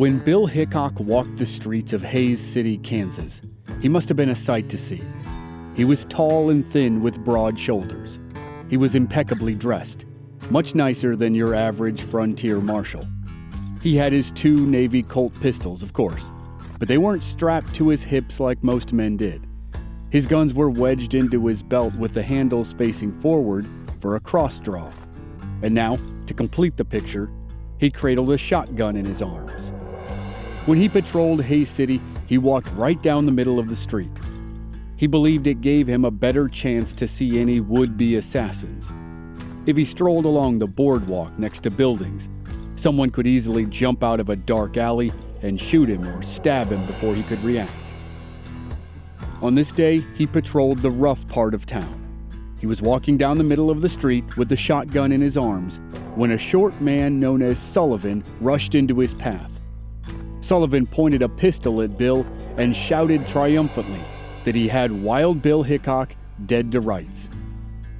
When Bill Hickok walked the streets of Hays City, Kansas, he must have been a sight to see. He was tall and thin with broad shoulders. He was impeccably dressed, much nicer than your average frontier marshal. He had his two Navy Colt pistols, of course, but they weren't strapped to his hips like most men did. His guns were wedged into his belt with the handles facing forward for a cross draw. And now, to complete the picture, he cradled a shotgun in his arms. When he patrolled Hays City, he walked right down the middle of the street. He believed it gave him a better chance to see any would be assassins. If he strolled along the boardwalk next to buildings, someone could easily jump out of a dark alley and shoot him or stab him before he could react. On this day, he patrolled the rough part of town. He was walking down the middle of the street with the shotgun in his arms when a short man known as Sullivan rushed into his path. Sullivan pointed a pistol at Bill and shouted triumphantly that he had Wild Bill Hickok dead to rights.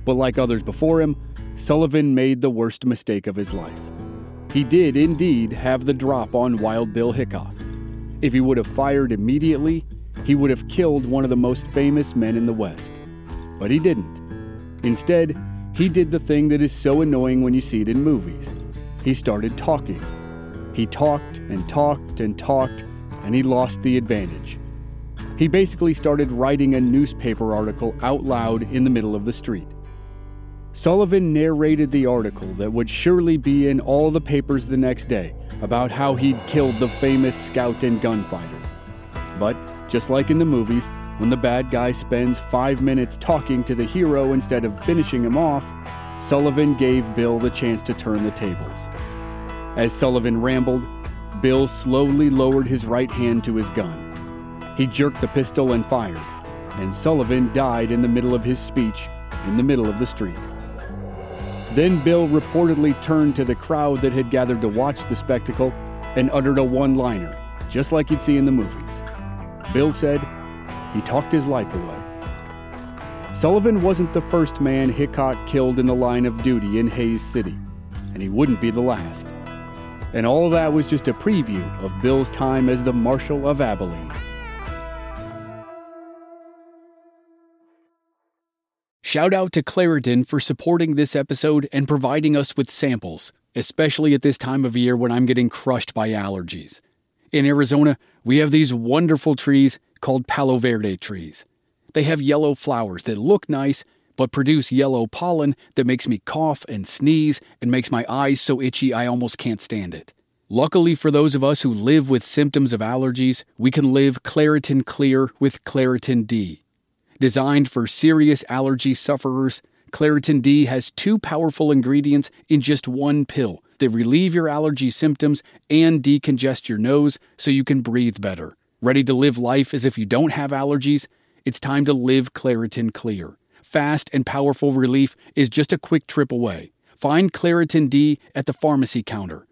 But like others before him, Sullivan made the worst mistake of his life. He did indeed have the drop on Wild Bill Hickok. If he would have fired immediately, he would have killed one of the most famous men in the West. But he didn't. Instead, he did the thing that is so annoying when you see it in movies. He started talking. He talked and talked and talked, and he lost the advantage. He basically started writing a newspaper article out loud in the middle of the street. Sullivan narrated the article that would surely be in all the papers the next day about how he'd killed the famous scout and gunfighter. But, just like in the movies, when the bad guy spends five minutes talking to the hero instead of finishing him off, Sullivan gave Bill the chance to turn the tables. As Sullivan rambled, Bill slowly lowered his right hand to his gun. He jerked the pistol and fired, and Sullivan died in the middle of his speech in the middle of the street. Then Bill reportedly turned to the crowd that had gathered to watch the spectacle and uttered a one liner, just like you'd see in the movies. Bill said, He talked his life away. Sullivan wasn't the first man Hickok killed in the line of duty in Hays City, and he wouldn't be the last. And all that was just a preview of Bill's time as the Marshal of Abilene. Shout out to Claritin for supporting this episode and providing us with samples, especially at this time of year when I'm getting crushed by allergies. In Arizona, we have these wonderful trees called Palo Verde trees. They have yellow flowers that look nice, but produce yellow pollen that makes me cough and sneeze and makes my eyes so itchy I almost can't stand it. Luckily for those of us who live with symptoms of allergies, we can live Claritin Clear with Claritin D. Designed for serious allergy sufferers, Claritin D has two powerful ingredients in just one pill that relieve your allergy symptoms and decongest your nose so you can breathe better. Ready to live life as if you don't have allergies? It's time to live Claritin Clear. Fast and powerful relief is just a quick trip away. Find Claritin D at the pharmacy counter.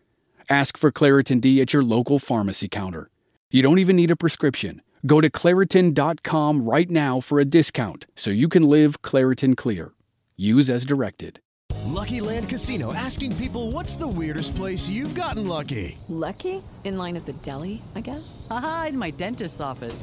Ask for Claritin D at your local pharmacy counter. You don't even need a prescription. Go to Claritin.com right now for a discount so you can live Claritin Clear. Use as directed. Lucky Land Casino asking people what's the weirdest place you've gotten lucky? Lucky? In line at the deli, I guess? Aha, in my dentist's office.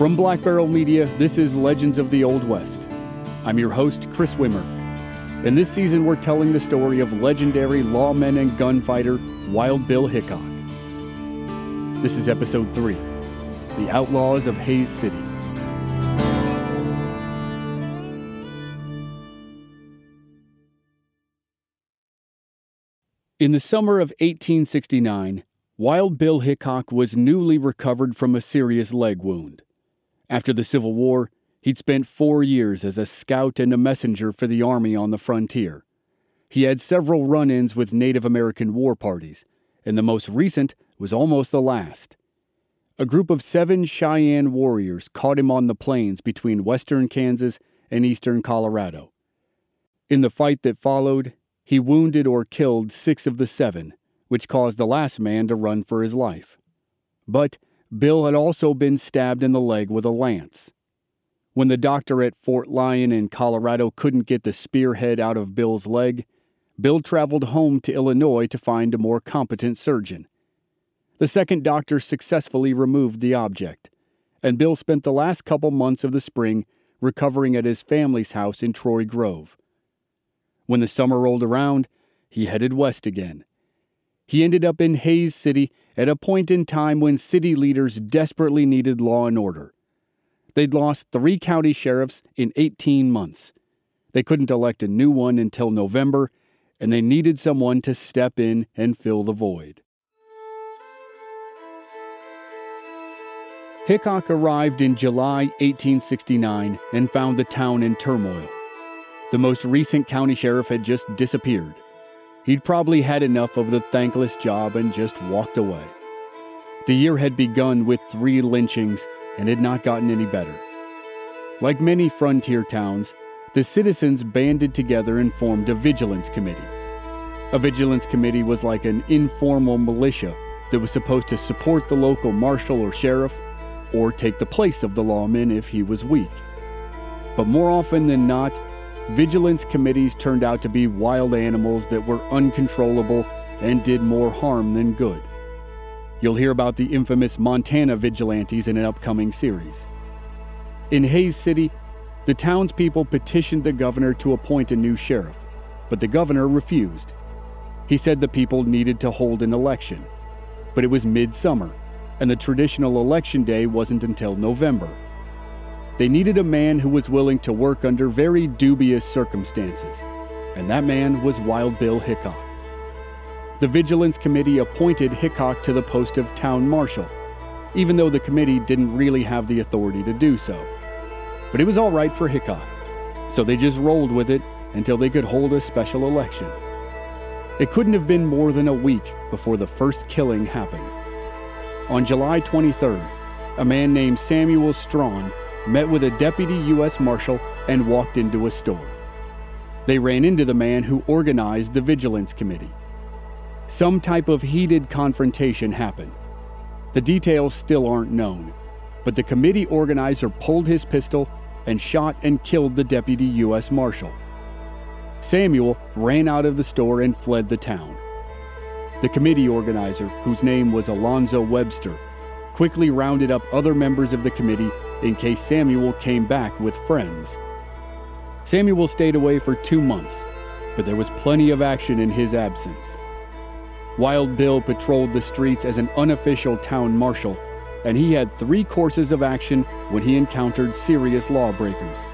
From Black Barrel Media, this is Legends of the Old West. I'm your host, Chris Wimmer. In this season, we're telling the story of legendary lawman and gunfighter Wild Bill Hickok. This is episode 3 The Outlaws of Hays City. In the summer of 1869, Wild Bill Hickok was newly recovered from a serious leg wound. After the Civil War, he'd spent four years as a scout and a messenger for the Army on the frontier. He had several run ins with Native American war parties, and the most recent was almost the last. A group of seven Cheyenne warriors caught him on the plains between western Kansas and eastern Colorado. In the fight that followed, he wounded or killed six of the seven, which caused the last man to run for his life. But Bill had also been stabbed in the leg with a lance. When the doctor at Fort Lyon in Colorado couldn't get the spearhead out of Bill's leg, Bill traveled home to Illinois to find a more competent surgeon. The second doctor successfully removed the object, and Bill spent the last couple months of the spring recovering at his family's house in Troy Grove. When the summer rolled around, he headed west again. He ended up in Hays City at a point in time when city leaders desperately needed law and order. They'd lost three county sheriffs in 18 months. They couldn't elect a new one until November, and they needed someone to step in and fill the void. Hickok arrived in July 1869 and found the town in turmoil. The most recent county sheriff had just disappeared. He'd probably had enough of the thankless job and just walked away. The year had begun with three lynchings and had not gotten any better. Like many frontier towns, the citizens banded together and formed a vigilance committee. A vigilance committee was like an informal militia that was supposed to support the local marshal or sheriff or take the place of the lawman if he was weak. But more often than not, vigilance committees turned out to be wild animals that were uncontrollable and did more harm than good. You'll hear about the infamous Montana vigilantes in an upcoming series. In Hays City, the townspeople petitioned the governor to appoint a new sheriff, but the governor refused. He said the people needed to hold an election, but it was midsummer, and the traditional election day wasn't until November. They needed a man who was willing to work under very dubious circumstances, and that man was Wild Bill Hickok. The Vigilance Committee appointed Hickok to the post of town marshal, even though the committee didn't really have the authority to do so. But it was all right for Hickok, so they just rolled with it until they could hold a special election. It couldn't have been more than a week before the first killing happened. On July 23rd, a man named Samuel Strawn met with a deputy U.S. Marshal and walked into a store. They ran into the man who organized the Vigilance Committee. Some type of heated confrontation happened. The details still aren't known, but the committee organizer pulled his pistol and shot and killed the deputy U.S. Marshal. Samuel ran out of the store and fled the town. The committee organizer, whose name was Alonzo Webster, quickly rounded up other members of the committee in case Samuel came back with friends. Samuel stayed away for two months, but there was plenty of action in his absence. Wild Bill patrolled the streets as an unofficial town marshal, and he had three courses of action when he encountered serious lawbreakers.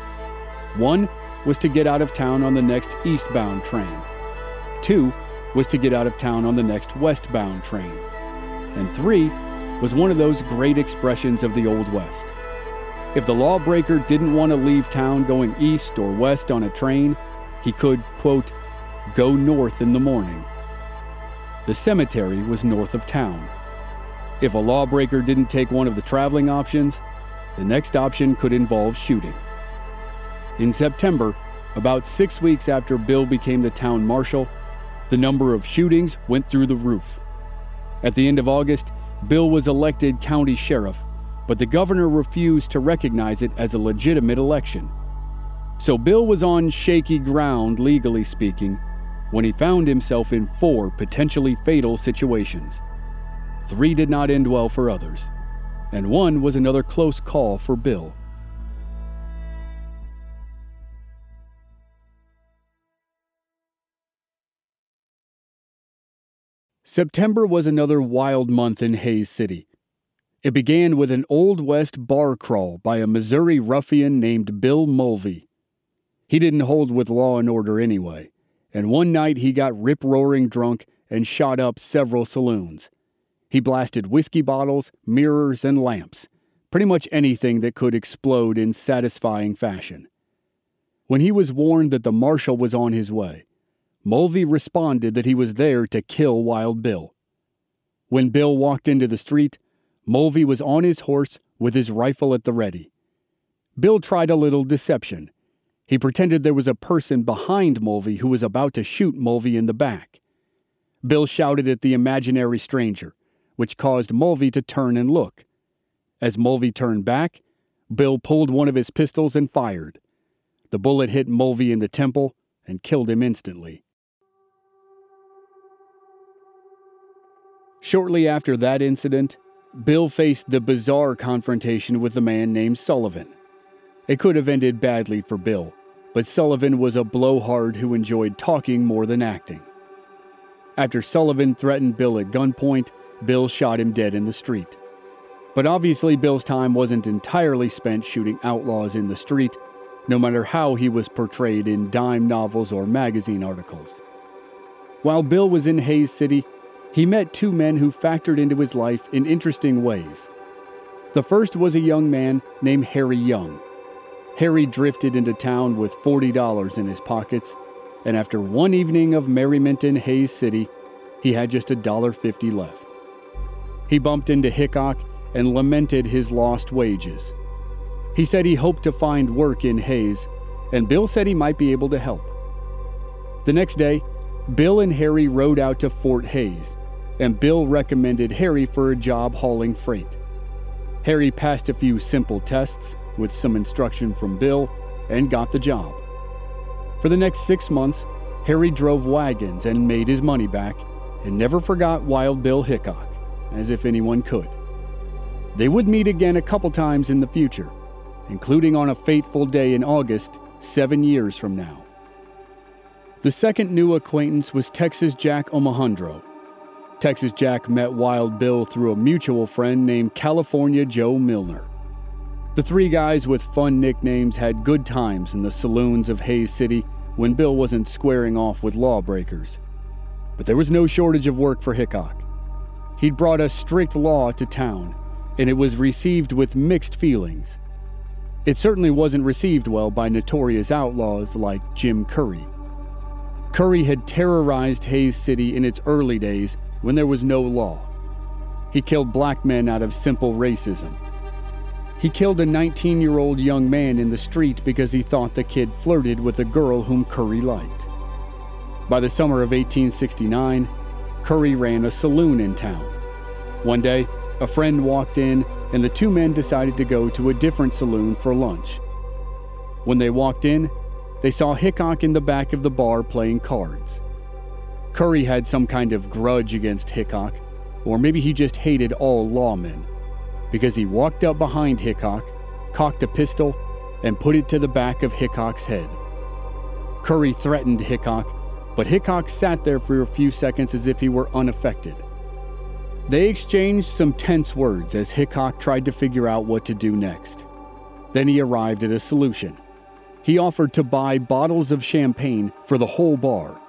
One was to get out of town on the next eastbound train. Two was to get out of town on the next westbound train. And three was one of those great expressions of the Old West. If the lawbreaker didn't want to leave town going east or west on a train, he could, quote, go north in the morning. The cemetery was north of town. If a lawbreaker didn't take one of the traveling options, the next option could involve shooting. In September, about six weeks after Bill became the town marshal, the number of shootings went through the roof. At the end of August, Bill was elected county sheriff, but the governor refused to recognize it as a legitimate election. So Bill was on shaky ground, legally speaking, when he found himself in four potentially fatal situations. Three did not end well for others, and one was another close call for Bill. September was another wild month in Hays City. It began with an Old West bar crawl by a Missouri ruffian named Bill Mulvey. He didn't hold with law and order anyway, and one night he got rip roaring drunk and shot up several saloons. He blasted whiskey bottles, mirrors, and lamps, pretty much anything that could explode in satisfying fashion. When he was warned that the marshal was on his way, Mulvey responded that he was there to kill Wild Bill. When Bill walked into the street, Mulvey was on his horse with his rifle at the ready. Bill tried a little deception. He pretended there was a person behind Mulvey who was about to shoot Mulvey in the back. Bill shouted at the imaginary stranger, which caused Mulvey to turn and look. As Mulvey turned back, Bill pulled one of his pistols and fired. The bullet hit Mulvey in the temple and killed him instantly. Shortly after that incident, Bill faced the bizarre confrontation with a man named Sullivan. It could have ended badly for Bill, but Sullivan was a blowhard who enjoyed talking more than acting. After Sullivan threatened Bill at gunpoint, Bill shot him dead in the street. But obviously, Bill's time wasn't entirely spent shooting outlaws in the street, no matter how he was portrayed in dime novels or magazine articles. While Bill was in Hays City, he met two men who factored into his life in interesting ways. The first was a young man named Harry Young. Harry drifted into town with $40 in his pockets, and after one evening of merriment in Hays City, he had just $1.50 left. He bumped into Hickok and lamented his lost wages. He said he hoped to find work in Hays, and Bill said he might be able to help. The next day, Bill and Harry rode out to Fort Hays, and Bill recommended Harry for a job hauling freight. Harry passed a few simple tests with some instruction from Bill and got the job. For the next six months, Harry drove wagons and made his money back and never forgot Wild Bill Hickok, as if anyone could. They would meet again a couple times in the future, including on a fateful day in August, seven years from now. The second new acquaintance was Texas Jack Omohundro, Texas Jack met Wild Bill through a mutual friend named California Joe Milner. The three guys with fun nicknames had good times in the saloons of Hays City when Bill wasn't squaring off with lawbreakers. But there was no shortage of work for Hickok. He'd brought a strict law to town, and it was received with mixed feelings. It certainly wasn't received well by notorious outlaws like Jim Curry. Curry had terrorized Hays City in its early days when there was no law. He killed black men out of simple racism. He killed a 19 year old young man in the street because he thought the kid flirted with a girl whom Curry liked. By the summer of 1869, Curry ran a saloon in town. One day, a friend walked in, and the two men decided to go to a different saloon for lunch. When they walked in, they saw Hickok in the back of the bar playing cards. Curry had some kind of grudge against Hickok, or maybe he just hated all lawmen, because he walked up behind Hickok, cocked a pistol, and put it to the back of Hickok's head. Curry threatened Hickok, but Hickok sat there for a few seconds as if he were unaffected. They exchanged some tense words as Hickok tried to figure out what to do next. Then he arrived at a solution. He offered to buy bottles of champagne for the whole bar.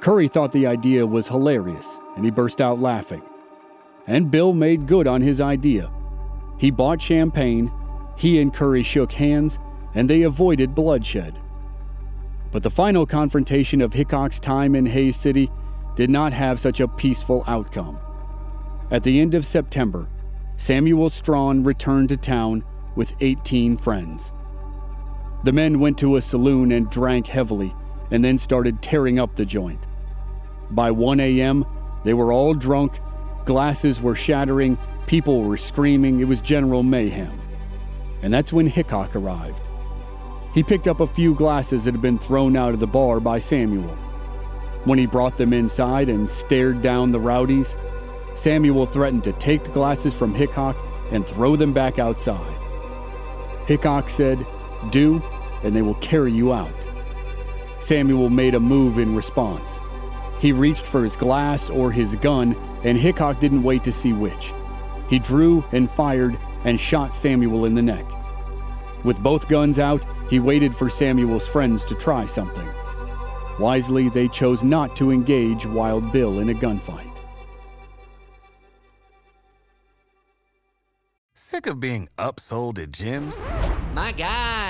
Curry thought the idea was hilarious, and he burst out laughing. And Bill made good on his idea. He bought champagne, he and Curry shook hands, and they avoided bloodshed. But the final confrontation of Hickok's time in Hays City did not have such a peaceful outcome. At the end of September, Samuel Strawn returned to town with 18 friends. The men went to a saloon and drank heavily, and then started tearing up the joint. By 1 a.m., they were all drunk, glasses were shattering, people were screaming, it was general mayhem. And that's when Hickok arrived. He picked up a few glasses that had been thrown out of the bar by Samuel. When he brought them inside and stared down the rowdies, Samuel threatened to take the glasses from Hickok and throw them back outside. Hickok said, Do, and they will carry you out. Samuel made a move in response. He reached for his glass or his gun, and Hickok didn't wait to see which. He drew and fired and shot Samuel in the neck. With both guns out, he waited for Samuel's friends to try something. Wisely, they chose not to engage Wild Bill in a gunfight. Sick of being upsold at gyms? My guy,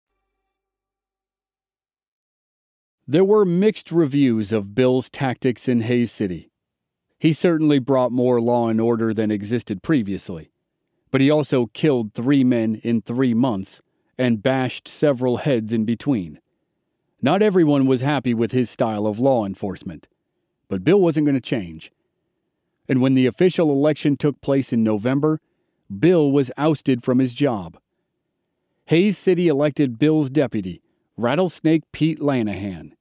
There were mixed reviews of Bill's tactics in Hays City. He certainly brought more law and order than existed previously, but he also killed three men in three months and bashed several heads in between. Not everyone was happy with his style of law enforcement, but Bill wasn't going to change. And when the official election took place in November, Bill was ousted from his job. Hays City elected Bill's deputy, Rattlesnake Pete Lanahan.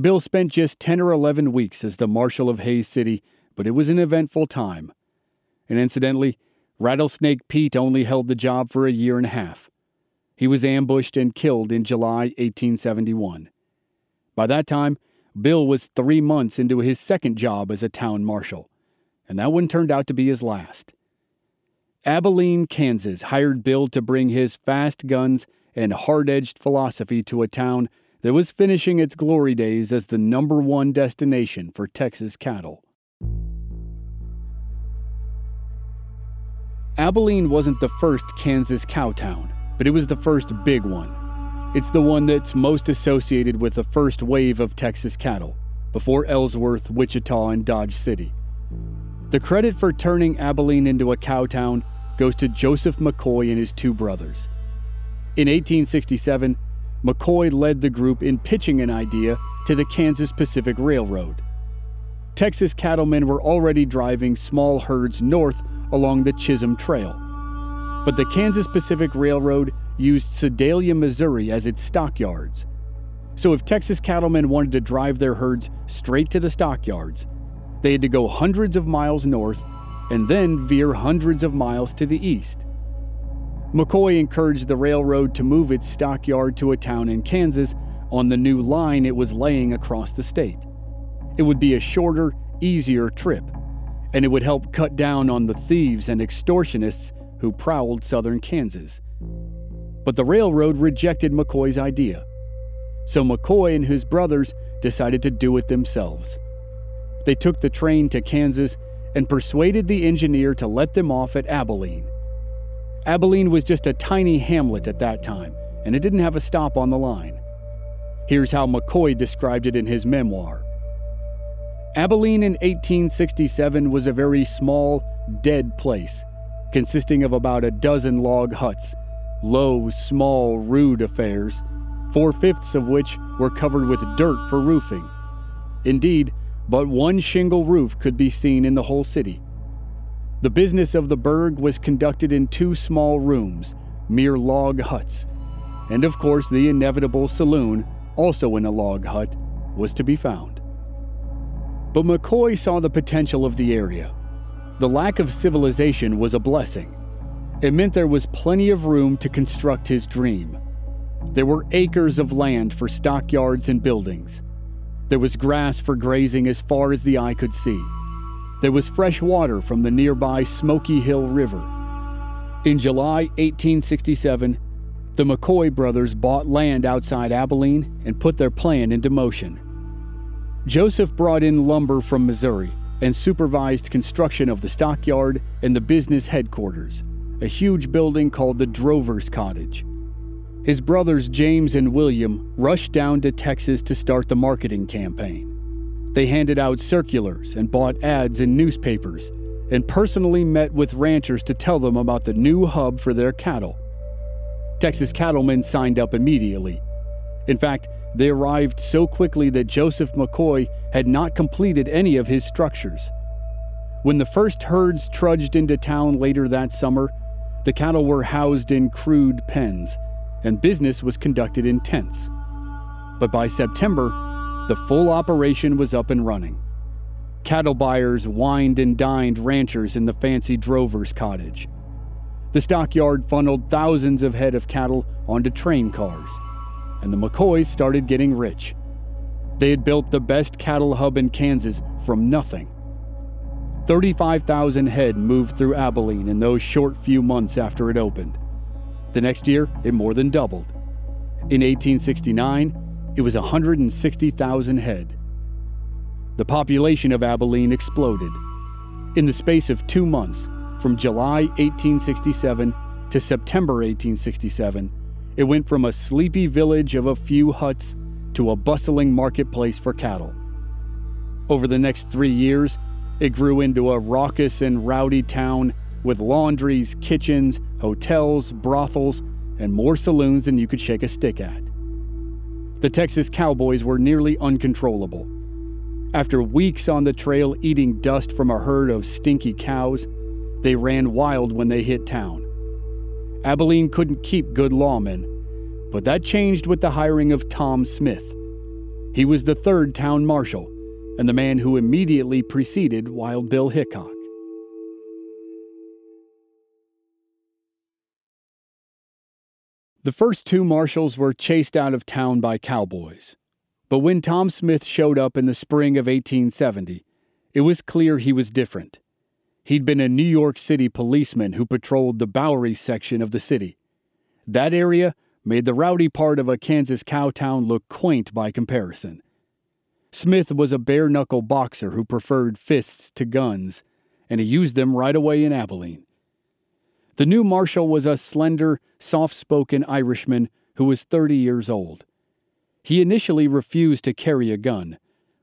Bill spent just 10 or 11 weeks as the Marshal of Hays City, but it was an eventful time. And incidentally, Rattlesnake Pete only held the job for a year and a half. He was ambushed and killed in July 1871. By that time, Bill was three months into his second job as a town marshal, and that one turned out to be his last. Abilene, Kansas hired Bill to bring his fast guns and hard edged philosophy to a town that was finishing its glory days as the number one destination for Texas cattle. Abilene wasn't the first Kansas cow town, but it was the first big one. It's the one that's most associated with the first wave of Texas cattle, before Ellsworth, Wichita, and Dodge City. The credit for turning Abilene into a cow town goes to Joseph McCoy and his two brothers. In 1867, McCoy led the group in pitching an idea to the Kansas Pacific Railroad. Texas cattlemen were already driving small herds north along the Chisholm Trail. But the Kansas Pacific Railroad used Sedalia, Missouri as its stockyards. So if Texas cattlemen wanted to drive their herds straight to the stockyards, they had to go hundreds of miles north and then veer hundreds of miles to the east. McCoy encouraged the railroad to move its stockyard to a town in Kansas on the new line it was laying across the state. It would be a shorter, easier trip, and it would help cut down on the thieves and extortionists who prowled southern Kansas. But the railroad rejected McCoy's idea. So McCoy and his brothers decided to do it themselves. They took the train to Kansas and persuaded the engineer to let them off at Abilene. Abilene was just a tiny hamlet at that time, and it didn't have a stop on the line. Here's how McCoy described it in his memoir Abilene in 1867 was a very small, dead place, consisting of about a dozen log huts, low, small, rude affairs, four fifths of which were covered with dirt for roofing. Indeed, but one shingle roof could be seen in the whole city. The business of the burg was conducted in two small rooms, mere log huts, and of course the inevitable saloon, also in a log hut, was to be found. But McCoy saw the potential of the area. The lack of civilization was a blessing. It meant there was plenty of room to construct his dream. There were acres of land for stockyards and buildings. There was grass for grazing as far as the eye could see. There was fresh water from the nearby Smoky Hill River. In July 1867, the McCoy brothers bought land outside Abilene and put their plan into motion. Joseph brought in lumber from Missouri and supervised construction of the stockyard and the business headquarters, a huge building called the Drover's Cottage. His brothers James and William rushed down to Texas to start the marketing campaign. They handed out circulars and bought ads in newspapers and personally met with ranchers to tell them about the new hub for their cattle. Texas cattlemen signed up immediately. In fact, they arrived so quickly that Joseph McCoy had not completed any of his structures. When the first herds trudged into town later that summer, the cattle were housed in crude pens, and business was conducted in tents. But by September, the full operation was up and running. Cattle buyers wined and dined ranchers in the fancy drover's cottage. The stockyard funneled thousands of head of cattle onto train cars and the McCoys started getting rich. They had built the best cattle hub in Kansas from nothing. 35,000 head moved through Abilene in those short few months after it opened. The next year, it more than doubled. In 1869, it was 160,000 head. The population of Abilene exploded. In the space of two months, from July 1867 to September 1867, it went from a sleepy village of a few huts to a bustling marketplace for cattle. Over the next three years, it grew into a raucous and rowdy town with laundries, kitchens, hotels, brothels, and more saloons than you could shake a stick at. The Texas cowboys were nearly uncontrollable. After weeks on the trail eating dust from a herd of stinky cows, they ran wild when they hit town. Abilene couldn't keep good lawmen, but that changed with the hiring of Tom Smith. He was the third town marshal and the man who immediately preceded Wild Bill Hickok. The first two marshals were chased out of town by cowboys. But when Tom Smith showed up in the spring of 1870, it was clear he was different. He'd been a New York City policeman who patrolled the Bowery section of the city. That area made the rowdy part of a Kansas cow town look quaint by comparison. Smith was a bare knuckle boxer who preferred fists to guns, and he used them right away in Abilene. The new marshal was a slender, soft spoken Irishman who was 30 years old. He initially refused to carry a gun,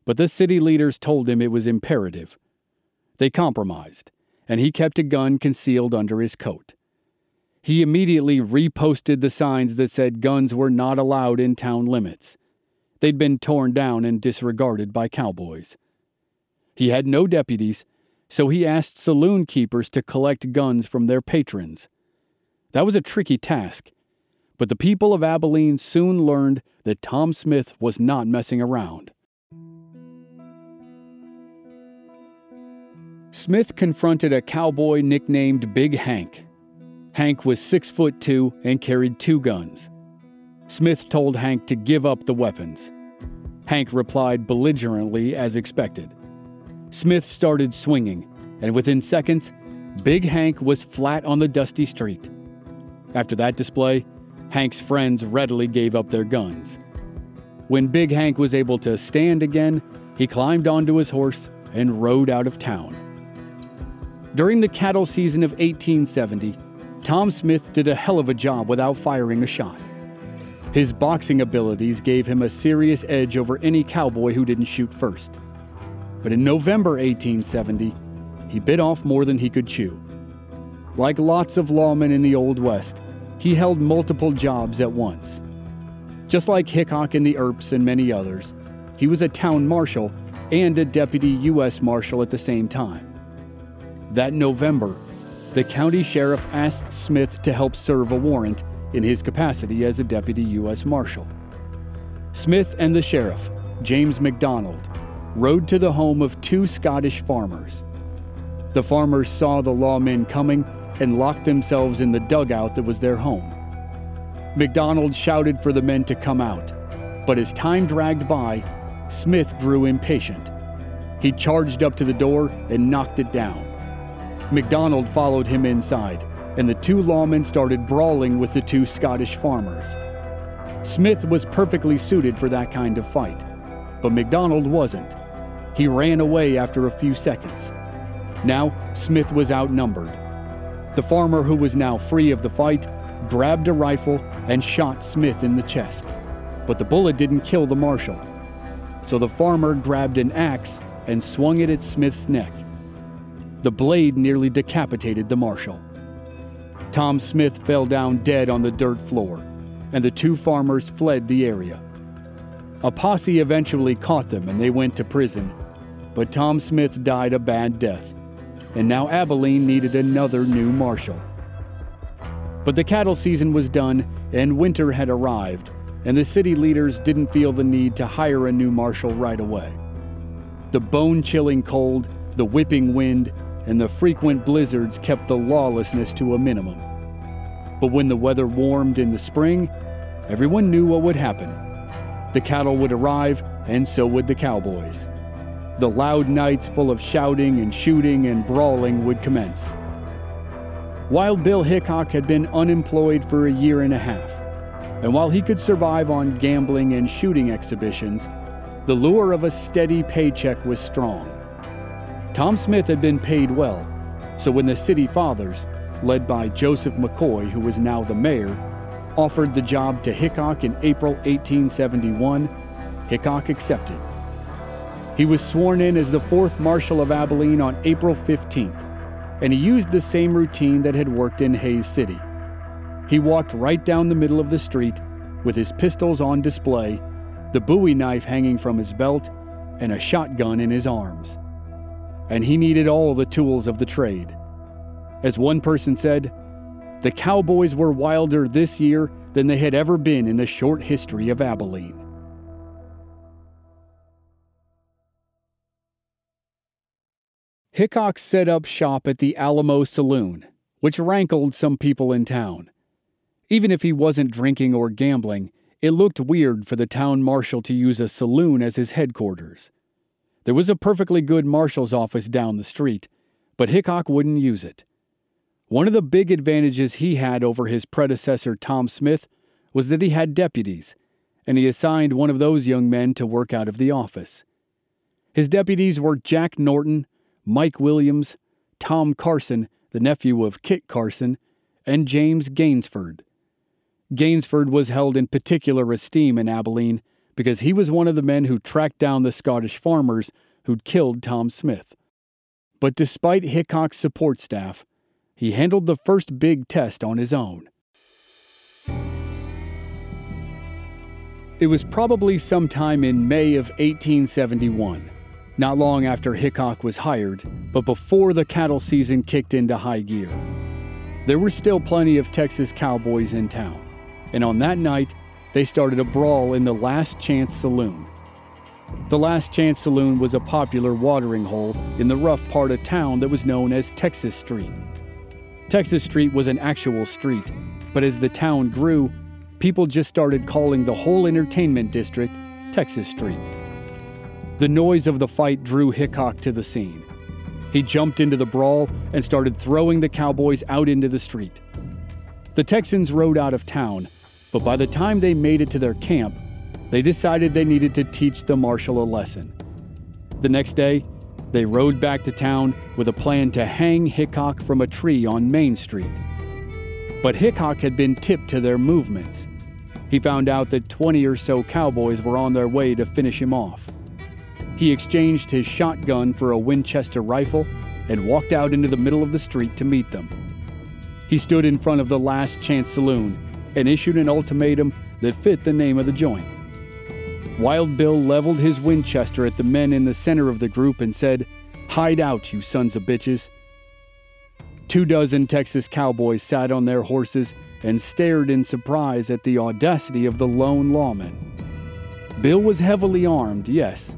but the city leaders told him it was imperative. They compromised, and he kept a gun concealed under his coat. He immediately reposted the signs that said guns were not allowed in town limits. They'd been torn down and disregarded by cowboys. He had no deputies, so he asked saloon keepers to collect guns from their patrons. That was a tricky task, but the people of Abilene soon learned that Tom Smith was not messing around. Smith confronted a cowboy nicknamed Big Hank. Hank was six foot two and carried two guns. Smith told Hank to give up the weapons. Hank replied belligerently as expected. Smith started swinging, and within seconds, Big Hank was flat on the dusty street. After that display, Hank's friends readily gave up their guns. When Big Hank was able to stand again, he climbed onto his horse and rode out of town. During the cattle season of 1870, Tom Smith did a hell of a job without firing a shot. His boxing abilities gave him a serious edge over any cowboy who didn't shoot first. But in November 1870, he bit off more than he could chew. Like lots of lawmen in the Old West, he held multiple jobs at once. Just like Hickok and the Earps and many others, he was a town marshal and a deputy U.S. Marshal at the same time. That November, the county sheriff asked Smith to help serve a warrant in his capacity as a deputy U.S. Marshal. Smith and the sheriff, James McDonald, rode to the home of two Scottish farmers. The farmers saw the lawmen coming and locked themselves in the dugout that was their home. McDonald shouted for the men to come out, but as time dragged by, Smith grew impatient. He charged up to the door and knocked it down. McDonald followed him inside, and the two lawmen started brawling with the two Scottish farmers. Smith was perfectly suited for that kind of fight, but McDonald wasn't. He ran away after a few seconds. Now, Smith was outnumbered. The farmer, who was now free of the fight, grabbed a rifle and shot Smith in the chest. But the bullet didn't kill the marshal. So the farmer grabbed an axe and swung it at Smith's neck. The blade nearly decapitated the marshal. Tom Smith fell down dead on the dirt floor, and the two farmers fled the area. A posse eventually caught them and they went to prison, but Tom Smith died a bad death, and now Abilene needed another new marshal. But the cattle season was done and winter had arrived, and the city leaders didn't feel the need to hire a new marshal right away. The bone chilling cold, the whipping wind, and the frequent blizzards kept the lawlessness to a minimum. But when the weather warmed in the spring, everyone knew what would happen. The cattle would arrive, and so would the cowboys. The loud nights full of shouting and shooting and brawling would commence. Wild Bill Hickok had been unemployed for a year and a half, and while he could survive on gambling and shooting exhibitions, the lure of a steady paycheck was strong. Tom Smith had been paid well, so when the city fathers, led by Joseph McCoy, who was now the mayor, offered the job to Hickok in April 1871, Hickok accepted. He was sworn in as the fourth Marshal of Abilene on April 15th, and he used the same routine that had worked in Hays City. He walked right down the middle of the street with his pistols on display, the bowie knife hanging from his belt, and a shotgun in his arms. And he needed all the tools of the trade. As one person said, the Cowboys were wilder this year than they had ever been in the short history of Abilene. Hickok set up shop at the Alamo Saloon, which rankled some people in town. Even if he wasn't drinking or gambling, it looked weird for the town marshal to use a saloon as his headquarters. There was a perfectly good marshal's office down the street, but Hickok wouldn't use it. One of the big advantages he had over his predecessor, Tom Smith, was that he had deputies, and he assigned one of those young men to work out of the office. His deputies were Jack Norton, Mike Williams, Tom Carson, the nephew of Kit Carson, and James Gainsford. Gainsford was held in particular esteem in Abilene because he was one of the men who tracked down the Scottish farmers who'd killed Tom Smith. But despite Hickok's support staff, he handled the first big test on his own. It was probably sometime in May of 1871 not long after Hickok was hired, but before the cattle season kicked into high gear. There were still plenty of Texas cowboys in town, and on that night, they started a brawl in the Last Chance Saloon. The Last Chance Saloon was a popular watering hole in the rough part of town that was known as Texas Street. Texas Street was an actual street, but as the town grew, people just started calling the whole entertainment district Texas Street. The noise of the fight drew Hickok to the scene. He jumped into the brawl and started throwing the cowboys out into the street. The Texans rode out of town, but by the time they made it to their camp, they decided they needed to teach the marshal a lesson. The next day, They rode back to town with a plan to hang Hickok from a tree on Main Street. But Hickok had been tipped to their movements. He found out that 20 or so cowboys were on their way to finish him off. He exchanged his shotgun for a Winchester rifle and walked out into the middle of the street to meet them. He stood in front of the Last Chance Saloon and issued an ultimatum that fit the name of the joint. Wild Bill leveled his Winchester at the men in the center of the group and said, Hide out, you sons of bitches. Two dozen Texas cowboys sat on their horses and stared in surprise at the audacity of the lone lawman. Bill was heavily armed, yes,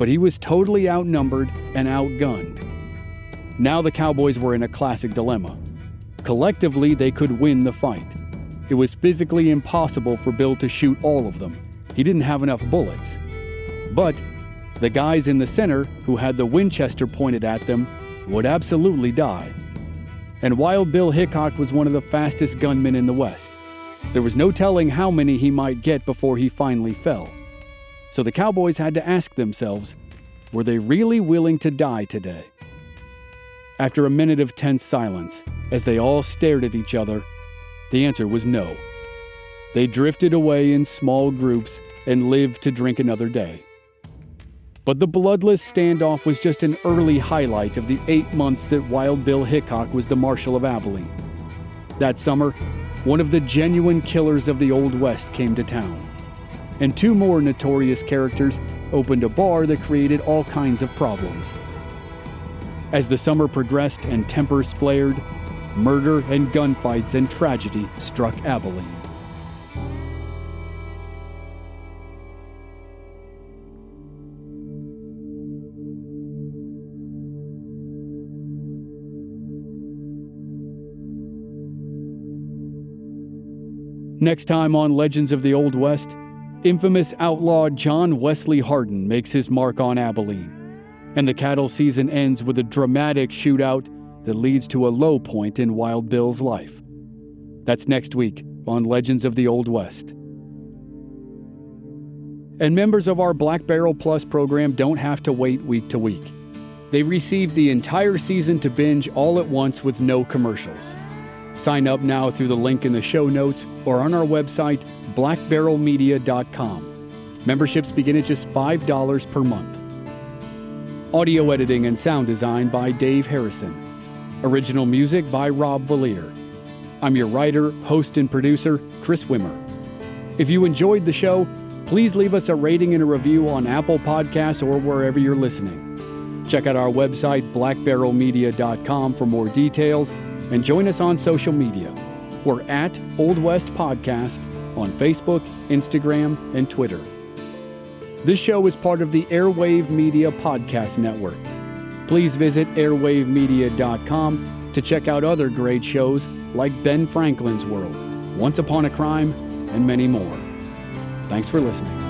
but he was totally outnumbered and outgunned. Now the Cowboys were in a classic dilemma. Collectively, they could win the fight. It was physically impossible for Bill to shoot all of them. He didn't have enough bullets. But the guys in the center who had the Winchester pointed at them would absolutely die. And Wild Bill Hickok was one of the fastest gunmen in the West. There was no telling how many he might get before he finally fell. So the Cowboys had to ask themselves were they really willing to die today? After a minute of tense silence, as they all stared at each other, the answer was no. They drifted away in small groups and lived to drink another day. But the bloodless standoff was just an early highlight of the eight months that Wild Bill Hickok was the Marshal of Abilene. That summer, one of the genuine killers of the Old West came to town. And two more notorious characters opened a bar that created all kinds of problems. As the summer progressed and tempers flared, murder and gunfights and tragedy struck Abilene. Next time on Legends of the Old West, infamous outlaw John Wesley Hardin makes his mark on Abilene, and the cattle season ends with a dramatic shootout that leads to a low point in Wild Bill's life. That's next week on Legends of the Old West. And members of our Black Barrel Plus program don't have to wait week to week. They receive the entire season to binge all at once with no commercials. Sign up now through the link in the show notes or on our website, blackbarrelmedia.com. Memberships begin at just $5 per month. Audio editing and sound design by Dave Harrison. Original music by Rob Valier. I'm your writer, host, and producer, Chris Wimmer. If you enjoyed the show, please leave us a rating and a review on Apple Podcasts or wherever you're listening. Check out our website, blackbarrelmedia.com, for more details and join us on social media. We're at Old West Podcast on Facebook, Instagram, and Twitter. This show is part of the Airwave Media Podcast Network. Please visit airwavemedia.com to check out other great shows like Ben Franklin's World, Once Upon a Crime, and many more. Thanks for listening.